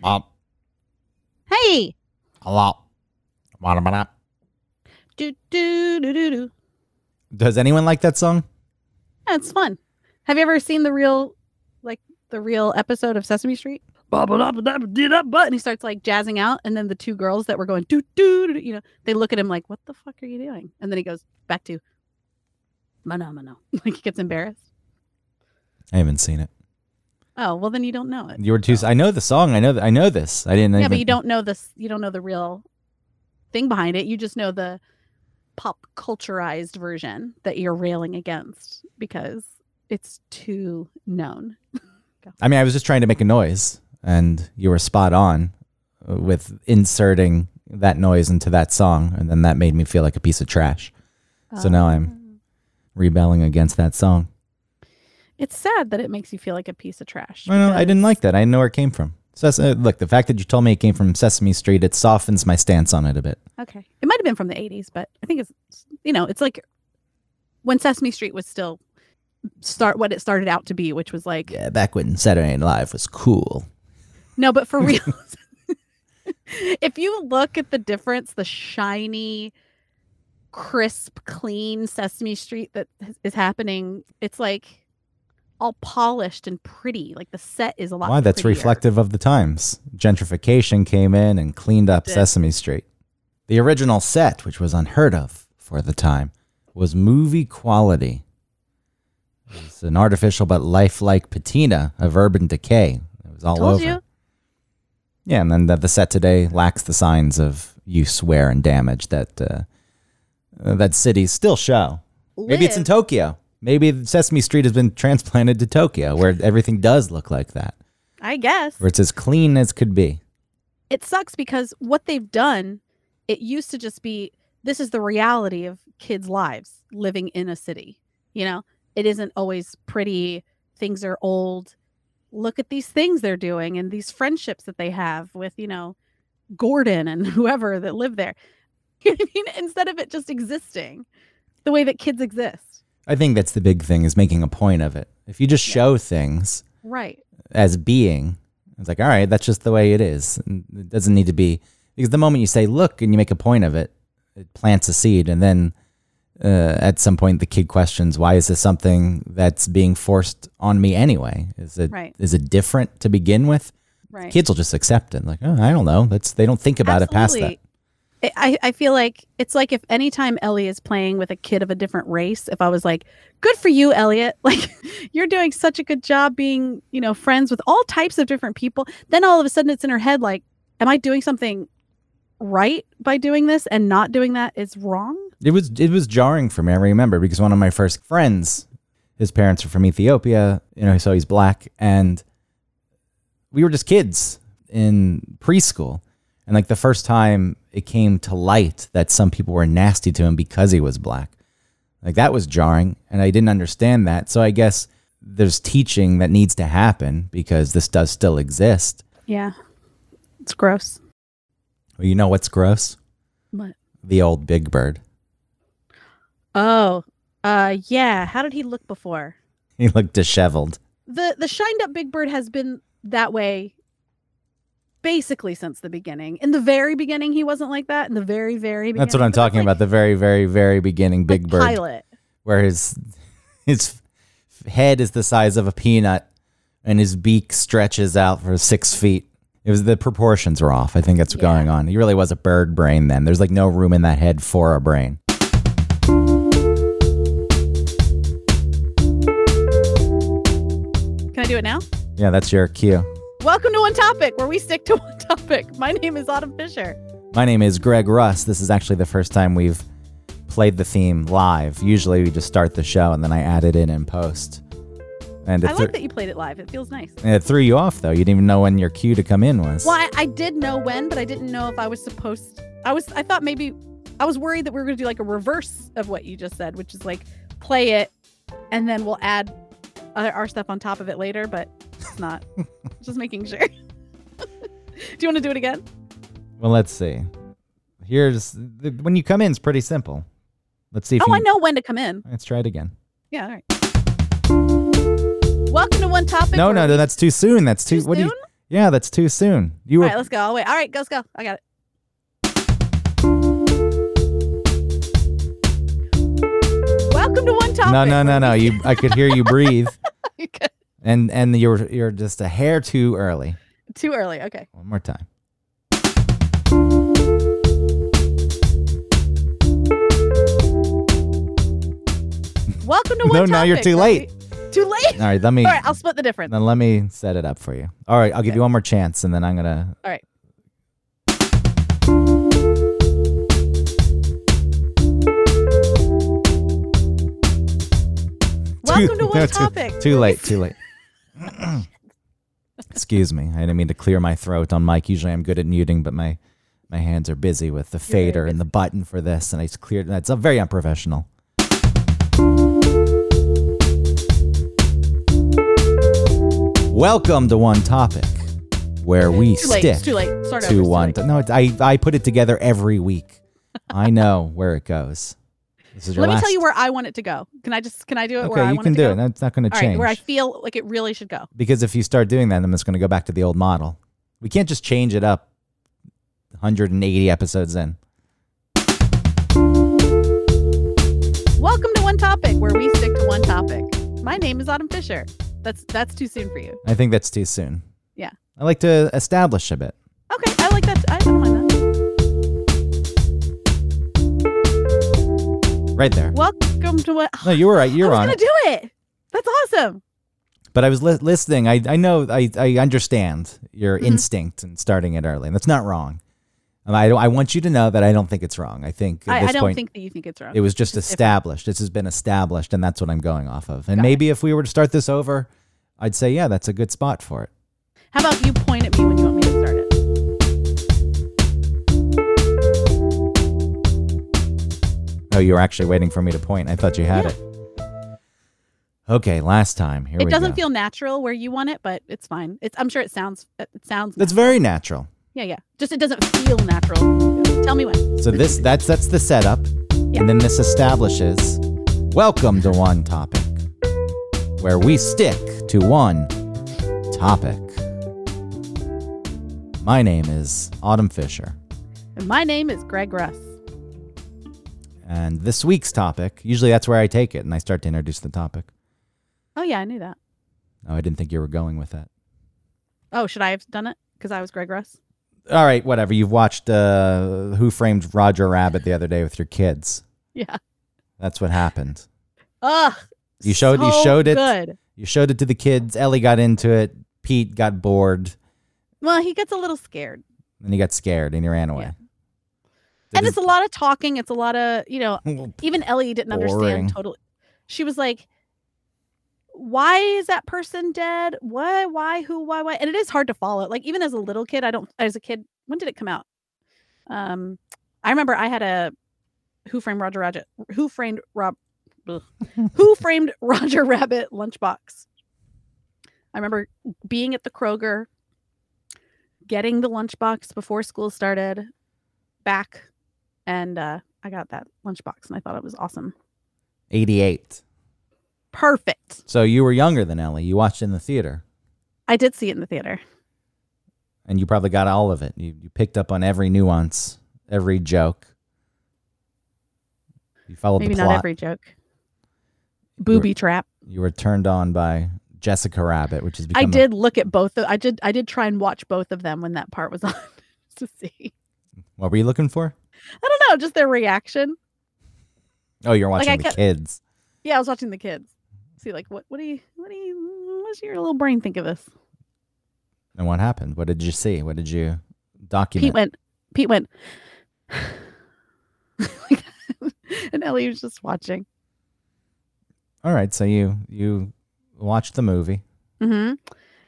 Mom. Hey. Hello. Bada-bada. Do do do do do. Does anyone like that song? Yeah, it's fun. Have you ever seen the real, like the real episode of Sesame Street? Ba ba da ba da ba dee da ba, And he starts like jazzing out, and then the two girls that were going do do, do, you know, they look at him like, "What the fuck are you doing?" And then he goes back to, "Mano mano," like he gets embarrassed. I haven't seen it. Oh well, then you don't know it. You were too. I know the song. I know. th- I know this. I didn't. Yeah, even, but you don't know this. You don't know the real thing behind it. You just know the pop culturized version that you're railing against because it's too known. I mean, I was just trying to make a noise, and you were spot on with inserting that noise into that song, and then that made me feel like a piece of trash. So oh. now I'm rebelling against that song. It's sad that it makes you feel like a piece of trash. I know. I didn't like that. I didn't know where it came from. Ses- uh, look, the fact that you told me it came from Sesame Street, it softens my stance on it a bit. Okay, it might have been from the '80s, but I think it's you know it's like when Sesame Street was still start what it started out to be, which was like Yeah, back when Saturday Night Live was cool. No, but for real. if you look at the difference, the shiny, crisp, clean Sesame Street that is- is happening, it's like all polished and pretty. Like the set is a lot. Why? That's prettier. reflective of the times. Gentrification came in and cleaned up Sesame Street. The original set, which was unheard of for the time, was movie quality. It's an artificial but lifelike patina of urban decay. It was all Told over. you. Yeah, and then the, the set today lacks the signs of use, wear, and damage that uh, uh, that cities still show. Maybe it's in Tokyo. Maybe Sesame Street has been transplanted to Tokyo, where everything does look like that, I guess where it's as clean as could be. it sucks because what they've done, it used to just be this is the reality of kids' lives living in a city. You know, it isn't always pretty. Things are old. Look at these things they're doing and these friendships that they have with, you know, Gordon and whoever that live there. You know I mean? Instead of it just existing the way that kids exist. I think that's the big thing is making a point of it. If you just show things Right. as being, it's like, all right, that's just the way it is. And It doesn't need to be because the moment you say look and you make a point of it, it plants a seed, and then uh, at some point the kid questions, why is this something that's being forced on me anyway? Is it is Right. it different to begin with? Right. Kids will just accept it, like, oh, I don't know. That's they don't think about it past that. I, I feel like it's like if anytime Ellie is playing with a kid of a different race, if I was like, good for you, Elliot, like you're doing such a good job being, you know, friends with all types of different people, then all of a sudden it's in her head like, am I doing something right by doing this and not doing that is wrong? It was it was jarring for me. I remember because one of my first friends, his parents are from Ethiopia. You know, so he's black, and we were just kids in preschool. And like the first time it came to light that some people were nasty to him because he was black, like that was jarring, and I didn't understand that. So I guess there's teaching that needs to happen because this does still exist. Yeah. It's gross. Well, you know what's gross? What? The old Big Bird. Oh, uh yeah. How did he look before? He looked disheveled. the the shined up big bird has been that way basically since the beginning in the very beginning he wasn't like that in the very very beginning That's what I'm talking like- about. The very, very, very beginning Big Bird, pilot where his his head is the size of a peanut and his beak stretches out for six feet. It was the proportions were off. I think that's what's Yeah. going on. He really was a bird brain then. There's like no room in that head for a brain. can i do it now Yeah, that's your cue. Welcome to one topic where we stick to one topic my name is autumn fisher My name is Greg Russ. This is actually the first time we've played the theme live. Usually we just start the show and then I add it in in post. And it, i like that you played it live it feels nice it threw you off though. You didn't even know when your cue to come in was. well I, I did know when but i didn't know if i was supposed i was i thought maybe i was worried that we were going to do like a reverse of what you just said which is like play it and then we'll add our our stuff on top of it later but it's not just making sure do you want to do it again Well, let's see. Here's the, when you come in. It's pretty simple. Let's see if oh you. i know when to come in Let's try it again. yeah all right welcome to one topic No, no, no. That's too soon. That's too. Too what do you? Yeah, that's too soon. You All were right, let's go. I'll wait. All right, go, let's go. I got it. Welcome to one topic. no, no, no, no. You, I could hear you breathe. and and you're you're just a hair too early. Too early. Okay. One more time. Welcome to one No, now you're too late. Too late. All right, let me. All right, I'll split the difference. Then let me set it up for you. All right, I'll give Okay. you one more chance, and then I'm gonna. All right. Welcome to one no, too- topic. Too late. Too late. Excuse me. I didn't mean to clear my throat on mic. Usually I'm good at muting, but my my hands are busy with the fader and the button for this, and I just cleared. That's a very unprofessional. Welcome to one topic, where we Too late. stick It's too late. Start to over. one. Too no, it's, I I put it together every week. I know where it goes. This is your Let me tell you where I want it to go. Can I just can I do it where Okay, I you want can it to go? Okay, you can do go? it. That's not going to All change. where I feel like it really should go. Because if you start doing that, then it's going to go back to the old model. We can't just change it up 180 episodes in. Welcome to one topic where we stick to one topic. My name is Autumn Fisher. That's that's too soon for you. I think that's too soon. Yeah. I like to establish a bit. Okay, I like that. I don't mind that. Right there. Welcome to what? No, you were right. You're on. was on gonna it. do it. That's awesome. But I was li- listening. I, I know, I, I understand your Mhm. instinct in starting it early. And that's not wrong. Um, I, don't- I want you to know that I don't think it's wrong. I think at I, this I don't point, think that you think it's wrong. it was just It's different. established. This has been established, and that's what I'm going off of. And Got it. maybe if we were to start this over, I'd say, yeah, that's a good spot for it. How about you point at me when Oh, you were actually waiting for me to point. I thought you had Yeah. it. Okay, last time. Here It doesn't go. feel natural where you want it, but it's fine. It's I'm sure it sounds it sounds That's natural. very natural. yeah yeah. Just it doesn't feel natural. Tell me when. So this that's that's the setup, Yeah. and then this establishes. Welcome to one topic, where we stick to one topic. My name is Autumn Fisher, And my name is Greg Russ. And this week's topic. Usually that's where I take it, and I start to introduce the topic. Oh yeah, I knew that. Oh, I didn't think you were going with that. Oh, should I have done it? Because I was Greg Russ. All right, whatever. You've watched uh, Who Framed Roger Rabbit the other day with your kids. Yeah. That's what happened. Ugh. You showed- you showed it. Good. You showed it to the kids. Ellie got into it. Pete got bored, Well, he gets a little scared, and he got scared, and he ran away. Yeah. And it's a lot of talking. It's a lot of you know. Even Ellie didn't Boring. understand totally. She was like, "Why is that person dead? Why? Why? Who? Why? Why?" And it is hard to follow. Like even as a little kid, I don't. As a kid, when did it come out? Um, I remember I had a Who Framed Roger Rabbit. Who framed Rob? Who framed Roger Rabbit lunchbox? I remember being at the Kroger, getting the lunchbox before school started, back, and uh, I got that lunchbox, and I thought it was awesome. 88. Perfect. So you were younger than Ellie. You watched it in the theater, I did see it in the theater. and you probably got all of it. You, you picked up on every nuance, every joke. You followed Maybe the plot. Maybe not every joke. Booby trap. you were turned on by Jessica Rabbit, which is. I become. a- did look at both. Of, I did. I did try and watch both of them when that part was on to see. what were you looking for? I don't know, just their reaction. Oh, you're watching I the kept- kids. Yeah, I was watching the kids. See, like, what? What do you? What do you? What's your little brain think of this? And what happened? What did you see? What did you document? Pete went. Pete went. and Ellie was just watching. All right, so you you watched the movie. hmm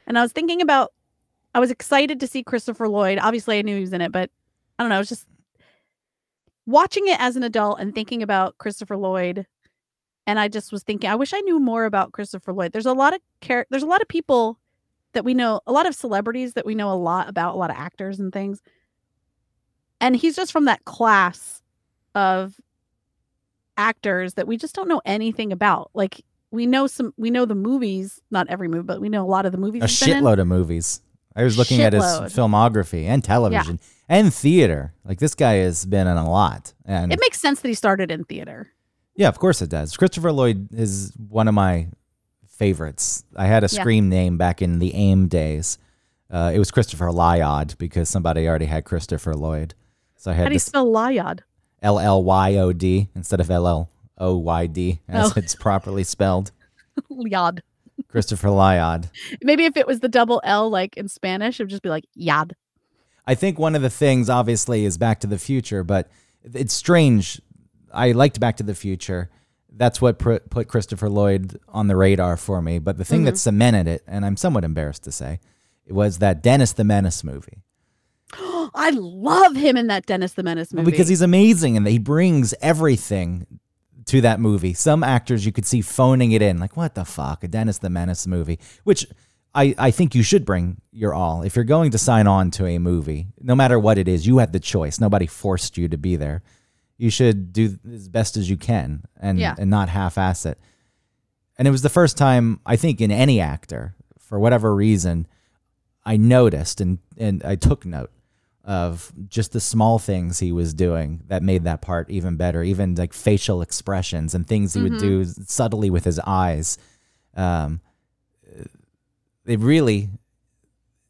And I was thinking about, I was excited to see Christopher Lloyd. Obviously, I knew he was in it, but I don't know. I was just watching it as an adult and thinking about Christopher Lloyd. And I just was thinking, I wish I knew more about Christopher Lloyd. There's a lot of char- There's a lot of people that we know, a lot of celebrities that we know a lot about, a lot of actors and things. And he's just from that class of actors that we just don't know anything about. Like we know some we know the movies, not every movie, but we know a lot of the movies. A in. shitload of movies. I was looking at his filmography and television and theater. Like this guy has been in a lot. And It makes sense that he started in theater. yeah, of course it does. Christopher Lloyd is one of my favorites. I had a Yeah. scream name back in the AIM days. Uh, it was Christopher Lyod because somebody already had Christopher Lloyd. So I How do you spell Lyod? L L Y O D instead of L L O Y D as Oh. it's properly spelled. Lyod. Christopher Lyod. Maybe if it was the double L like in Spanish, it would just be like Yad. I think one of the things, obviously, is Back to the Future, but it's strange. I liked Back to the Future. That's what pr- put Christopher Lloyd on the radar for me. But the thing that mm-hmm. cemented it, and I'm somewhat embarrassed to say, it was that Dennis the Menace movie. I love him in that Dennis the Menace movie. Because he's amazing and he brings everything to that movie. Some actors you could see phoning it in, like, what the fuck? A Dennis the Menace movie, which I, I think you should bring your all. If you're going to sign on to a movie, no matter what it is, you had the choice. Nobody forced you to be there. You should do as best as you can and, Yeah. and not half ass it. And it was the first time, I think, in any actor, for whatever reason, I noticed and, and I took note of just the small things he was doing that made that part even better, even like facial expressions and things he would do subtly with his eyes. Um, it really,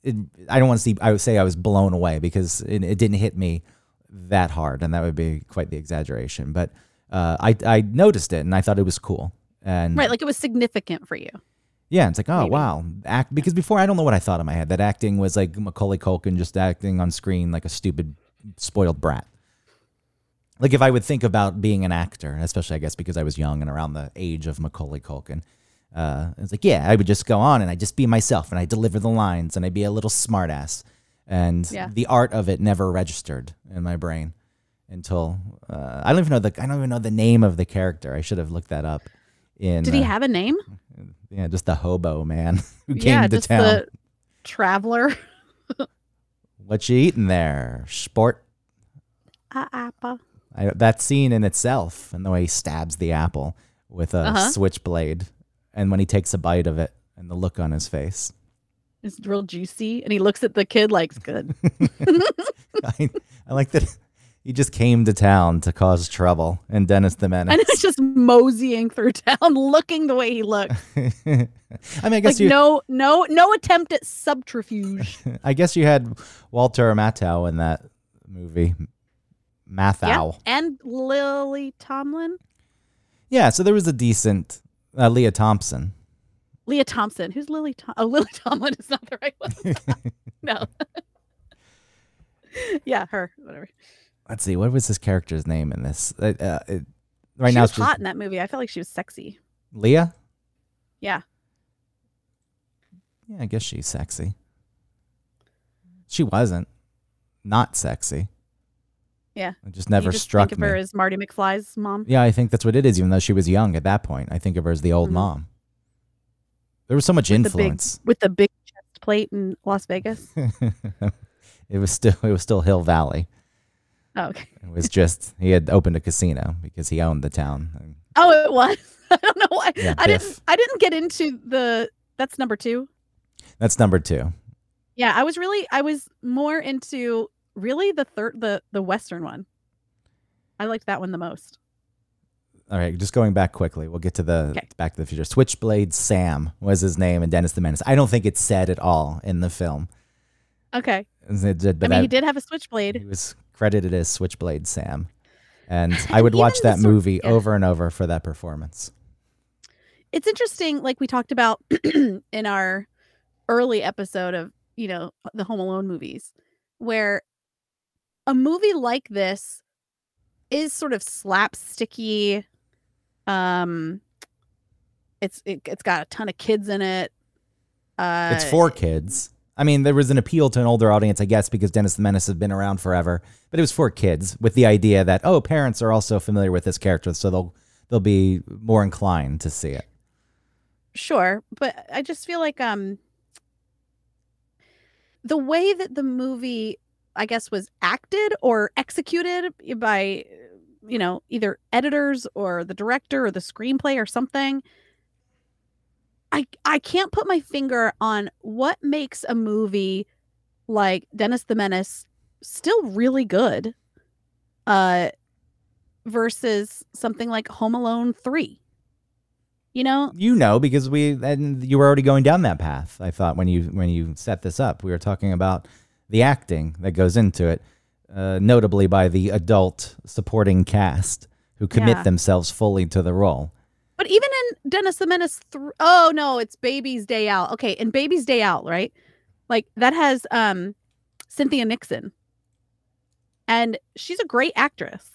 it, I don't want to see, I would say I was blown away because it, it didn't hit me that hard, and that would be quite the exaggeration. But uh, I, I noticed it and I thought it was cool. And right, like it was significant for you. yeah, it's like, oh Maybe. wow, act because before I don't know what I thought in my head that acting was like Macaulay Culkin just acting on screen like a stupid spoiled brat. Like if I would think about being an actor, especially I guess because I was young and around the age of Macaulay Culkin, uh, it's like yeah, I would just go on and I just be myself and I deliver the lines and I'd be a little smartass, and Yeah. the art of it never registered in my brain until uh, I don't even know the I don't even know the name of the character. I should have looked that up. In Did he uh, have a name? yeah, just the hobo man who came yeah, to just town. the traveler. What you eating there, sport? Ah, appa. I, that scene in itself, and the way he stabs the apple with a Uh-huh. switchblade, and when he takes a bite of it, and the look on his face. It's real juicy, and he looks at the kid like, "It's good." I, I like that he just came to town to cause trouble, and Dennis the Menace. and it's just moseying through town, looking the way he looked. I mean, I guess Like you, no, no, no attempt at subterfuge. I guess you had Walter Matthau in that movie, Matthau. and Lily Tomlin, Yeah, so there was a decent uh, Lea Thompson. Lea Thompson. Who's Lily? Tom- oh, Lily Tomlin is not the right one. no. yeah, her. Whatever. Let's see, what was this character's name in this? Uh, uh, it, right she now, was hot in that movie. I felt like she was sexy. Lea. Yeah. Yeah, I guess she's sexy. She wasn't not sexy. Yeah. It just never you just struck think of me. her as Marty McFly's mom. yeah, I think that's what it is. Even though she was young at that point, I think of her as the old Mhm. mom. There was so much the big- influence. with the big chest plate in Las Vegas. it was still it was still Hill Valley. Oh, okay. It was just he had opened a casino because he owned the town. Oh, it was. I don't know why. Yeah, I Biff. didn't. I didn't get into the. That's number two. That's number two. Yeah, I was really. I was more into really the third, the the western one. I liked that one the most. All right, just going back quickly. We'll get to the Okay. Back to the Future. Switchblade Sam was his name, and Dennis the Menace. I don't think it's said at all in the film. Okay. Did- I mean, I- he did have a switchblade. he was credited as Switchblade Sam, and I would watch that sort- movie yeah. over and over for that performance. It's interesting, like we talked about in our early episode of you know the Home Alone movies, where a movie like this is sort of slapsticky. Um, it's it, it's got a ton of kids in it. Uh, it's for kids. I mean, there was an appeal to an older audience, I guess, because Dennis the Menace has been around forever. But it was for kids, with the idea that oh, parents are also familiar with this character, so they'll they'll be more inclined to see it. sure but i just feel like um the way that the movie i guess was acted or executed by you know either editors or the director or the screenplay or something I I can't put my finger on what makes a movie like Dennis the Menace still really good uh versus something like Home Alone 3. You know? You know because we and you were already going down that path. I thought when you when you set this up, we were talking about the acting that goes into it, uh, notably by the adult supporting cast who commit Yeah. themselves fully to the role. But even in Dennis the Menace, th- oh no, it's Baby's Day Out. Okay, in Baby's Day Out, right? Like that has um Cynthia Nixon, and she's a great actress.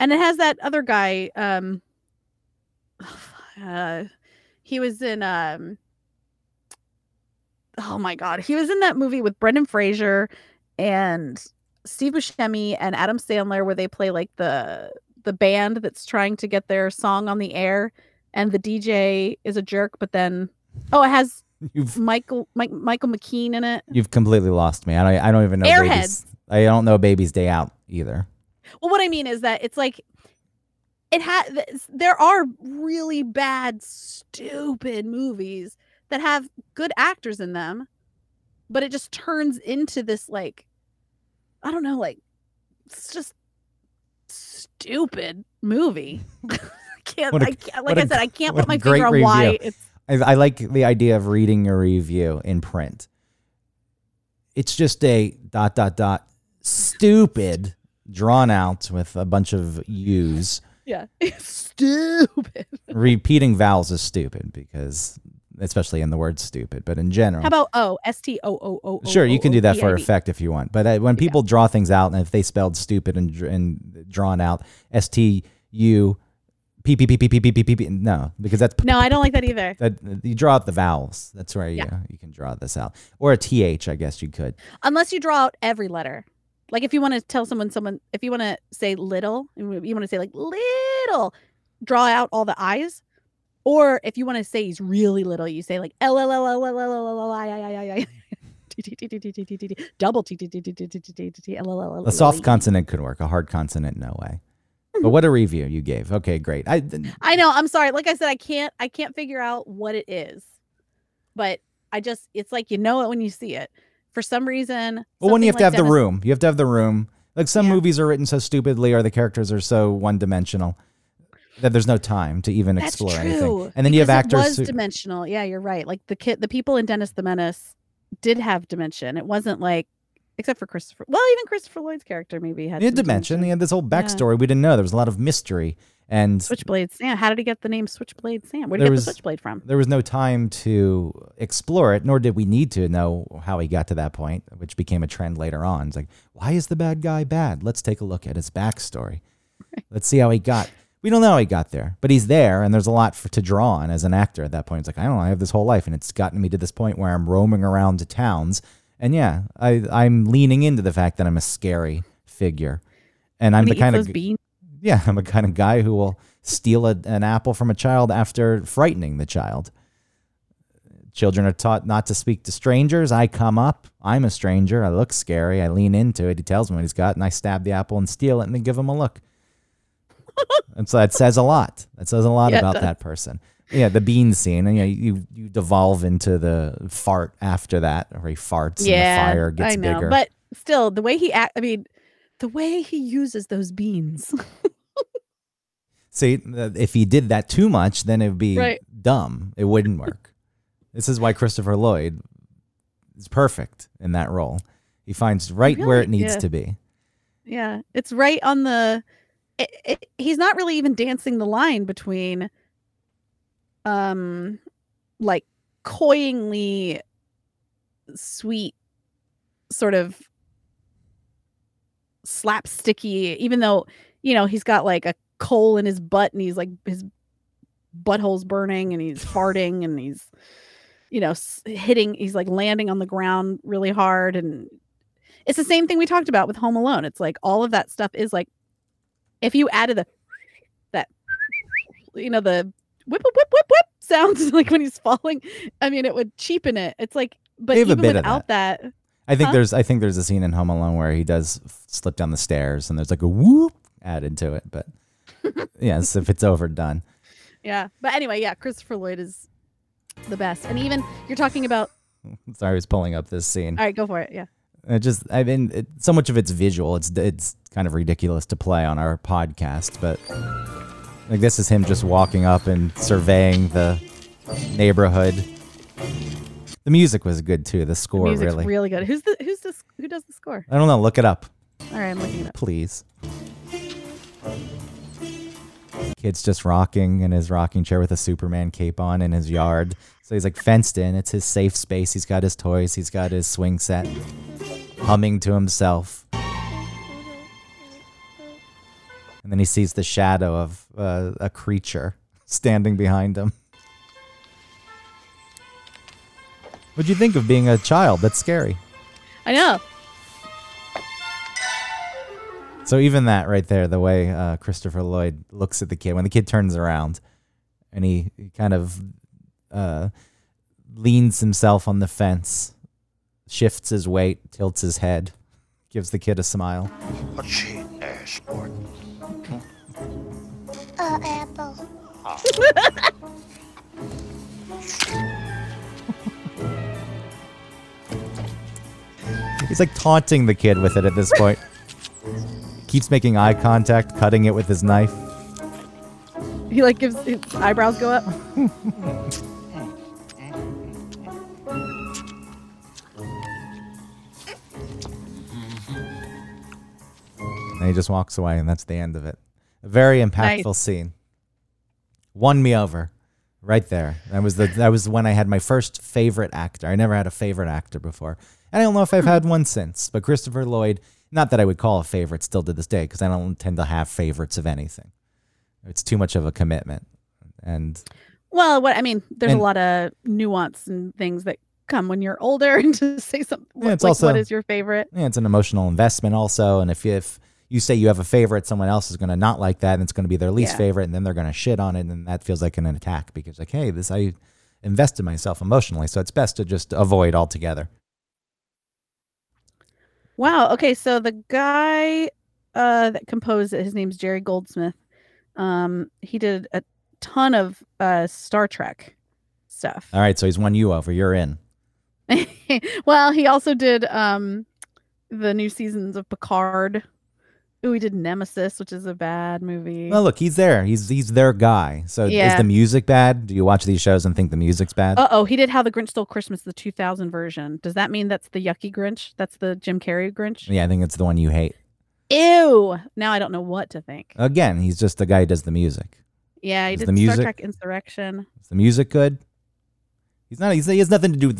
And it has that other guy. Um, uh, he was in um. Oh my god, he was in that movie with Brendan Fraser and Steve Buscemi and Adam Sandler, where they play like the the band that's trying to get their song on the air, and the DJ is a jerk. But then, oh, it has You've Michael Mike, Michael McKean in it. you've completely lost me. I don't I don't even know Airheads. I don't know Baby's Day Out either. Well, what I mean is that it's like it had. There are really bad, stupid movies that have good actors in them, but it just turns into this like, I don't know, like it's just stupid movie. Can't. A- I can't like a I said, I can't put my finger on why it's. I, I like the idea of reading your review in print. It's just a dot dot dot stupid drawn out with a bunch of U's. Yeah, it's stupid. Repeating vowels is stupid because, especially in the word stupid, but in general. How about oh S T O O O? O- Sure, you can do that for O O effect if you want. But uh, when people draw things out, and if they spelled stupid and, and drawn out S T U P P P P P P P P P, no, because that's No, I don't like that either. you draw out the vowels. That's where you you can draw this out, or a th. I guess you could. unless you draw out every letter. Like if you want to tell someone someone if you want to say little, you want to say like little, draw out all the eyes. Or if you want to say he's really little, you say like L L L L L L L L I I I I I double A soft consonant could work. A hard consonant, no way. But what a review you gave. Okay, great. I I know. I'm sorry. Like I said, I can't. I can't figure out what it is, but I just. It's like you know it when you see it. For some reason. well, when you have something to have like the Dennis- room, you have to have the room. Like some Yeah. movies are written so stupidly, or the characters are so one dimensional that there's no time to even That's explore true. anything. And then you have actors. It was who- dimensional. Yeah, you're right. Like the kid, the people in Dennis the Menace did have dimension. It wasn't like, except for Christopher. Well, even Christopher Lloyd's character maybe had. He had some dimension. He had this whole Yeah. backstory we didn't know. There was a lot of mystery, and Switchblade Sam. How did he get the name Switchblade Sam? Where did he get was- the Switchblade from? there was no time to explore it, nor did we need to know how he got to that point, which became a trend later on. It's like, why is the bad guy bad? Let's take a look at his backstory. Let's see how he got. We don't know how he got there, but he's there, and there's a lot for, to draw on as an actor at that point. It's like, I don't know, I have this whole life, and it's gotten me to this point where I'm roaming around to towns, and yeah, I, I'm leaning into the fact that I'm a scary figure. And I'm the kind of beans. yeah, I'm the kind of guy who will steal a, an apple from a child after frightening the child. Children are taught not to speak to strangers. I come up. I'm a stranger. I look scary. I lean into it. He tells me what he's got, and I stab the apple and steal it and then give him a look. And so that says a lot. That says a lot Yeah, about that person. Yeah, the bean scene, and you, know, you you devolve into the fart after that, or he farts Yeah, and the fire gets I know. bigger. But still, the way he act. I mean, the way he uses those beans. See, uh, if he did that too much, then it would be Right. dumb. It wouldn't work. this is why Christopher Lloyd is perfect in that role. He finds right where it needs Yeah. to be. Yeah, it's right on the. It, it, he's not really even dancing the line between, um, like coyingly sweet, sort of slapsticky. Even though you know he's got like a coal in his butt and he's like his butthole's burning and he's farting and he's, you know, hitting. He's like landing on the ground really hard and it's the same thing we talked about with Home Alone. It's like all of that stuff is like if you added the that you know the whip whip whip whip whip sounds like when he's falling. I mean, it would cheapen it. It's like, but even without that, I think Huh? there's I think there's a scene in Home Alone where he does slip down the stairs and there's like a whoop added to it, but yes, if it's overdone. yeah. But anyway, yeah, Christopher Lloyd is the best. And even you're talking about. Sorry, I was pulling up this scene. All right, go for it. Yeah. It just, I mean, it, so much of it's visual. It's it's kind of ridiculous to play on our podcast, but like this is him just walking up and surveying the neighborhood. The music was good too. The score Music's really. really good. Who's the who's this who does the score? I don't know. Look it up, All right, I'm looking it up. please. Kid's just rocking in his rocking chair with a Superman cape on in his yard. So he's like fenced in. It's his safe space. He's got his toys. He's got his swing set, humming to himself. And then he sees the shadow of uh, a creature standing behind him. What'd you think of being a child? That's scary. I know. So even that right there, the way uh, Christopher Lloyd looks at the kid when the kid turns around, and he, he kind of uh, leans himself on the fence, shifts his weight, tilts his head, gives the kid a smile. A cheap ass sport. Uh, apple. He's like taunting the kid with it at this point. Keeps making eye contact, cutting it with his knife. He like gives his eyebrows go up. And he just walks away, and that's the end of it. A very impactful Nice. scene. Won me over, right there. That was the that was when I had my first favorite actor. I never had a favorite actor before, and I don't know if I've had one since. But Christopher Lloyd, not that I would call a favorite still to this day, because I don't tend to have favorites of anything. It's too much of a commitment, and Well, what I mean, there's And- a lot of nuance and things that come when you're older and to say something. Yeah, it's like, also- what is your favorite? yeah, it's an emotional investment also. And if you, if you say you have a favorite, someone else is going to not like that, and it's going to be their least Yeah. favorite, and then they're going to shit on it, and that feels like an attack because like, hey, this I invested myself emotionally, so it's best to just avoid altogether. Wow. Okay, so the guy uh, that composed it, his name's Jerry Goldsmith. Um, he did a ton of uh, Star Trek stuff. All right, so he's won you over. You're in. well, he also did um, the new seasons of Picard. Ooh, he did Nemesis, which is a bad movie. Well, look, he's there. He's he's their guy. So is the music bad? Do you watch these shows and think the music's bad? Uh oh, he did How the Grinch Stole Christmas, the 2000 version. Does that mean that's the yucky Grinch? That's the Jim Carrey Grinch? yeah, I think it's the one you hate. Ew. Now I don't know what to think. Again, he's just the guy who does the music. Yeah, he is did the music- Star Trek Insurrection. Is the music good? He's not. He's, he has nothing to do with